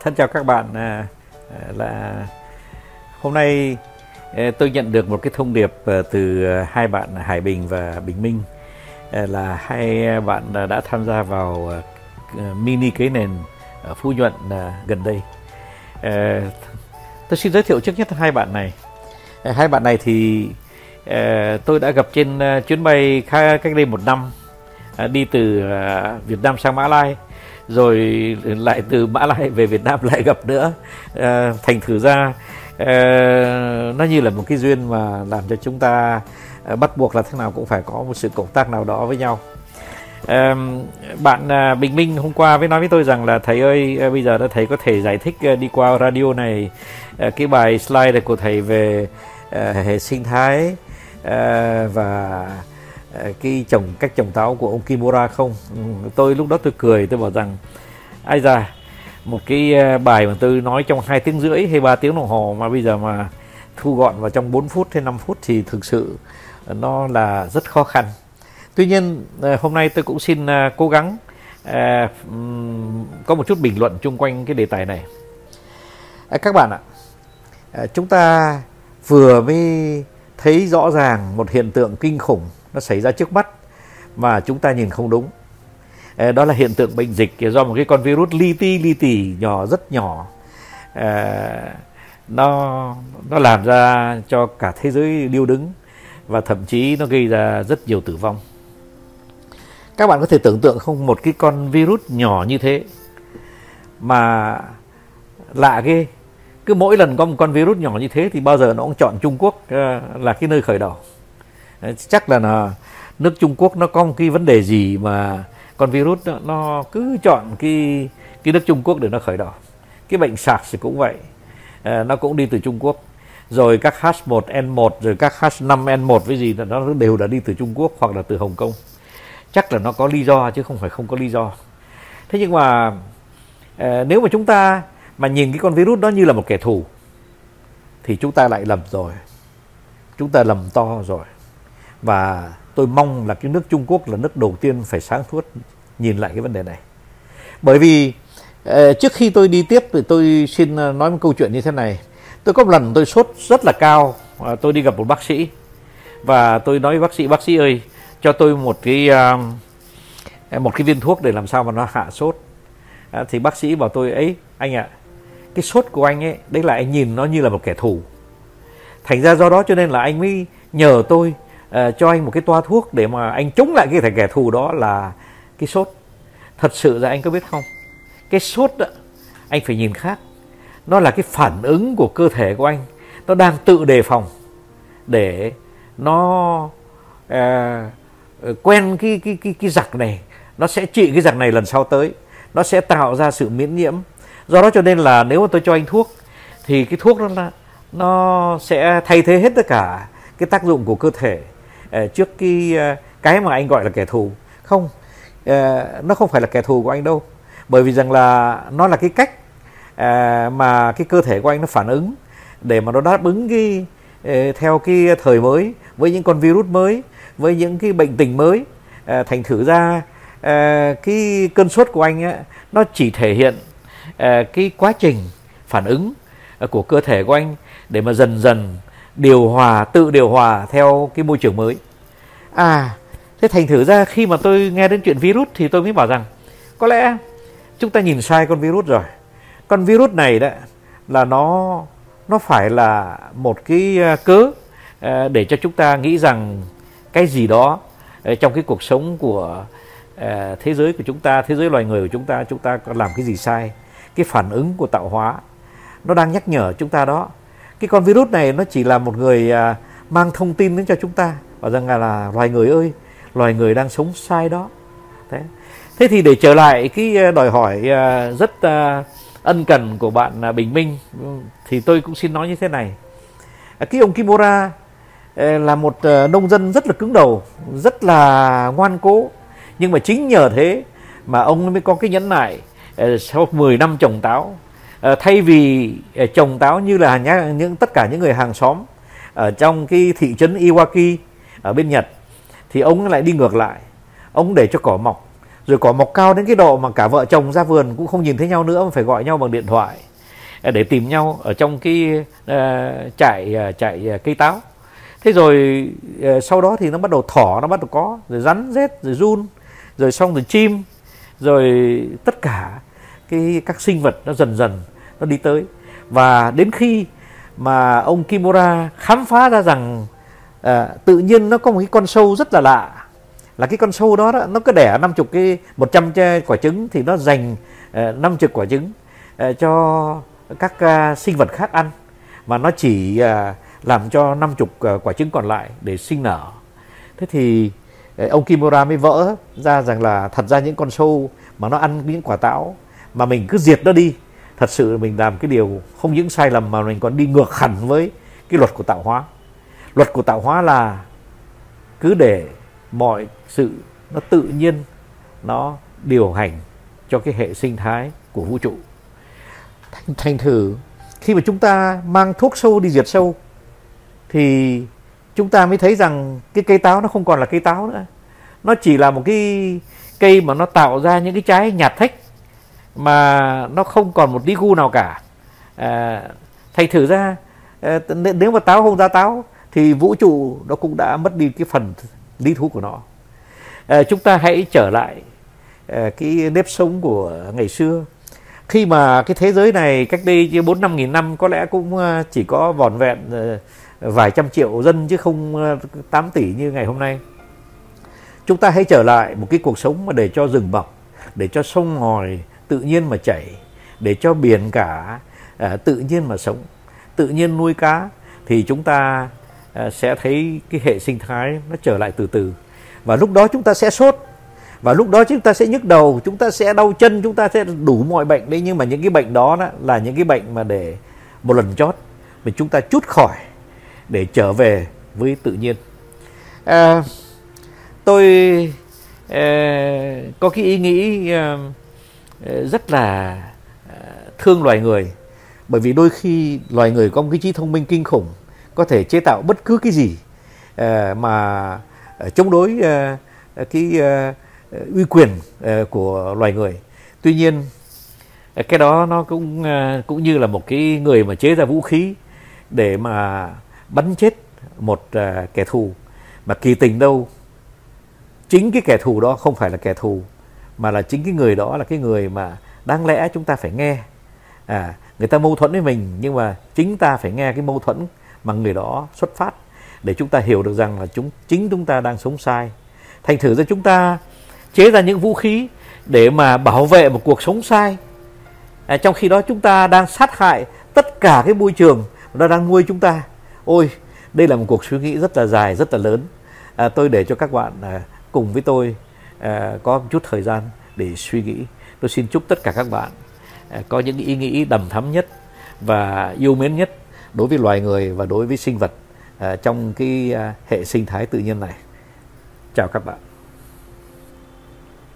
Thân chào các bạn à, à, là hôm nay à, tôi nhận được một cái thông điệp từ hai bạn Hải Bình và Bình Minh là hai bạn đã tham gia vào mini kế nền ở Phú Nhuận gần đây. Tôi xin giới thiệu trước nhất hai bạn này. Hai bạn này thì tôi đã gặp trên chuyến bay cách đây một năm đi từ Việt Nam sang Mã Lai rồi lại từ Mã Lai về Việt Nam lại gặp nữa. À, thành thử ra à, nó như là một cái duyên mà làm cho chúng ta à, bắt buộc là thế nào cũng phải có một sự cộng tác nào đó với nhau. À, bạn à, Bình Minh hôm qua mới nói với tôi rằng là thầy ơi à, bây giờ đã thầy có thể giải thích à, đi qua radio này à, cái bài slide này của thầy về à, hệ sinh thái à, và Ờ, cái trồng cách trồng táo của ông Kimura không? Ừ, tôi lúc đó tôi cười, tôi bảo rằng, ai ra một cái ờ, bài mà tôi nói trong hai tiếng rưỡi hay ba tiếng đồng hồ mà bây giờ mà thu gọn vào trong 4 phút hay 5 phút thì thực sự nó là rất khó khăn. Tuy nhiên ờ, hôm nay tôi cũng xin cố gắng có một chút bình luận chung quanh cái đề tài này. Các bạn ạ chúng ta vừa mới thấy rõ ràng một hiện tượng kinh khủng nó xảy ra trước mắt mà chúng ta nhìn không đúng. Ờ, đó là hiện tượng bệnh dịch do một cái con virus li ti li tì nhỏ, rất nhỏ. Ờ, nó nó làm ra cho cả thế giới điêu đứng và thậm chí nó gây ra rất nhiều tử vong. Các bạn có thể tưởng tượng không một cái con virus nhỏ như thế mà lạ ghê. Cứ mỗi lần có một con virus nhỏ như thế thì bao giờ nó cũng chọn Trung Quốc ờ, là cái nơi khởi đầu chắc là, là nước Trung Quốc nó có một cái vấn đề gì mà con virus nó, nó cứ chọn cái cái nước Trung Quốc để nó khởi đầu. Cái bệnh SARS thì cũng vậy. À, nó cũng đi từ Trung Quốc. Rồi các H1N1 rồi các H5N1 với gì là nó đều đã đi từ Trung Quốc hoặc là từ Hồng Kông. Chắc là nó có lý do chứ không phải không có lý do. Thế nhưng mà à, nếu mà chúng ta mà nhìn cái con virus đó như là một kẻ thù thì chúng ta lại lầm rồi. Chúng ta lầm to rồi và tôi mong là cái nước Trung Quốc là nước đầu tiên phải sáng suốt nhìn lại cái vấn đề này. Bởi vì ờ, trước khi tôi đi tiếp thì tôi xin ờ, nói một câu chuyện như thế này. Tôi có một lần tôi sốt rất là cao ờ, tôi đi gặp một bác sĩ. Và tôi nói với bác sĩ bác sĩ ơi, cho tôi một cái một cái viên thuốc để làm sao mà nó hạ sốt. Thì bác sĩ bảo tôi, ấy, anh ạ, cái sốt của anh ấy, đấy là anh nhìn nó như là một kẻ thù. Thành ra do đó cho nên là anh mới nhờ tôi uh, cho anh một cái toa thuốc để mà anh chống lại cái thằng kẻ thù đó là cái sốt. Thật sự là anh có biết không? Cái sốt đó anh phải nhìn khác. Nó là cái phản ứng của cơ thể của anh. Nó đang tự đề phòng để nó uh, quen cái cái cái cái giặc này. Nó sẽ trị cái giặc này lần sau tới. Nó sẽ tạo ra sự miễn nhiễm. Do đó cho nên là nếu mà tôi cho anh thuốc thì cái thuốc đó là nó sẽ thay thế hết tất cả cái tác dụng của cơ thể. Ờ, trước cái ờ, cái mà anh gọi là kẻ thù. Không ờ, nó không phải là kẻ thù của anh đâu. Bởi vì rằng là nó là cái cách mà cái cơ thể của anh nó phản ứng để mà nó đáp ứng cái theo cái thời mới với những con virus mới với những cái bệnh tình mới. Thành thử ra cái cơn sốt của anh ấy, nó chỉ thể hiện cái quá trình phản ứng của cơ thể của anh để mà dần dần điều hòa, tự điều hòa theo cái môi trường mới. À thế thành thử ra khi mà tôi nghe đến chuyện virus thì tôi mới bảo rằng, có lẽ chúng ta nhìn sai con virus rồi. Con virus này đó là nó nó phải là một cái à, cớ à, để cho chúng ta nghĩ rằng cái gì đó à, trong cái cuộc sống của thế giới của chúng ta, thế giới loài người của chúng ta chúng ta có làm cái gì sai, cái phản ứng của tạo hóa, nó đang nhắc nhở chúng ta đó cái con virus này nó chỉ là một người à, mang thông tin đến cho chúng ta. Và rằng là, là loài người ơi loài người đang sống sai đó. Thế thế thì để trở lại cái à, đòi hỏi à, rất à, ân cần của bạn à, Bình Minh thì tôi cũng xin nói như thế này. À, cái ông Kimura à, là một à, nông dân rất là cứng đầu rất là ngoan cố. Nhưng mà chính nhờ thế mà ông mới có cái nhẫn nại à, sau 10 năm trồng táo. Ờ, thay vì ờ, trồng táo như là những tất cả những người hàng xóm ở trong cái thị trấn Iwaki ở bên Nhật thì ông lại đi ngược lại. Ông để cho cỏ mọc. Rồi cỏ mọc cao đến cái độ mà cả vợ chồng ra vườn cũng không nhìn thấy nhau nữa mà phải gọi nhau bằng điện thoại ờ, để tìm nhau ở trong cái uh, trại uh, trại cây táo. Thế rồi uh, sau đó thì nó bắt đầu thỏ nó bắt đầu có rồi rắn rết rồi run rồi xong rồi chim rồi tất cả cái các sinh vật nó dần dần nó đi tới. Và đến khi mà ông Kimura khám phá ra rằng à, tự nhiên nó có một cái con sâu rất là lạ. Là cái con sâu đó, đó nó cứ đẻ 50 cái 100 quả trứng thì nó dành ờ, năm 50 quả trứng à, cho các à, sinh vật khác ăn. Mà nó chỉ à, làm cho 50 chục quả trứng còn lại để sinh nở. Thế thì ông Kimura mới vỡ ra rằng là thật ra những con sâu mà nó ăn những quả táo mà mình cứ diệt nó đi thật sự mình làm cái điều không những sai lầm mà mình còn đi ngược hẳn với cái luật của tạo hóa. Luật của tạo hóa là cứ để mọi sự nó tự nhiên nó điều hành cho cái hệ sinh thái của vũ trụ. Thành, thành thử khi mà chúng ta mang thuốc sâu đi diệt sâu thì chúng ta mới thấy rằng cái cây táo nó không còn là cây táo nữa. Nó chỉ là một cái cây mà nó tạo ra những cái trái nhạt thách mà nó không còn một tí gu nào cả. À, thành thử ra à, nếu mà táo không ra táo thì vũ trụ nó cũng đã mất đi cái phần lý thú của nó. À, chúng ta hãy trở lại à, cái nếp sống của ngày xưa. Khi mà cái thế giới này cách đây bốn năm nghìn năm có lẽ cũng à, chỉ có vòn vẹn à, vài trăm triệu dân chứ không 8 tỷ như ngày hôm nay. Chúng ta hãy trở lại một cái cuộc sống mà để cho rừng mọc để cho sông ngòi tự nhiên mà chảy để cho biển cả à, tự nhiên mà sống tự nhiên nuôi cá thì chúng ta à, sẽ thấy cái hệ sinh thái nó trở lại từ từ. Và lúc đó chúng ta sẽ sốt và lúc đó chúng ta sẽ nhức đầu chúng ta sẽ đau chân chúng ta sẽ đủ mọi bệnh đấy. Nhưng mà những cái bệnh đó, đó là những cái bệnh mà để một lần chót mình chúng ta chút khỏi để trở về với tự nhiên. À, tôi à, có cái ý nghĩ à, Ờ, rất là ờ, thương loài người. Bởi vì đôi khi loài người có một cái trí thông minh kinh khủng, có thể chế tạo bất cứ cái gì ờ, mà chống đối cái uy quyền của loài người. Tuy nhiên cái đó nó cũng cũng như là một cái người mà chế ra vũ khí để mà bắn chết một kẻ thù. Mà kỳ tình đâu, chính cái kẻ thù đó không phải là kẻ thù mà là chính cái người đó là cái người mà đáng lẽ chúng ta phải nghe. À người ta mâu thuẫn với mình nhưng mà chính ta phải nghe cái mâu thuẫn mà người đó xuất phát để chúng ta hiểu được rằng là chúng chính chúng ta đang sống sai. Thành thử ra chúng ta chế ra những vũ khí để mà bảo vệ một cuộc sống sai. À, trong khi đó chúng ta đang sát hại tất cả cái môi trường nó đang nuôi chúng ta. Ôi đây là một cuộc suy nghĩ rất là dài rất là lớn. À, tôi để cho các bạn à, cùng với tôi Ờ, có một chút thời gian để suy nghĩ. Tôi xin chúc tất cả các bạn ờ, có những ý nghĩ đầm thắm nhất và yêu mến nhất đối với loài người và đối với sinh vật ờ, trong cái hệ sinh thái tự nhiên này. Chào các bạn.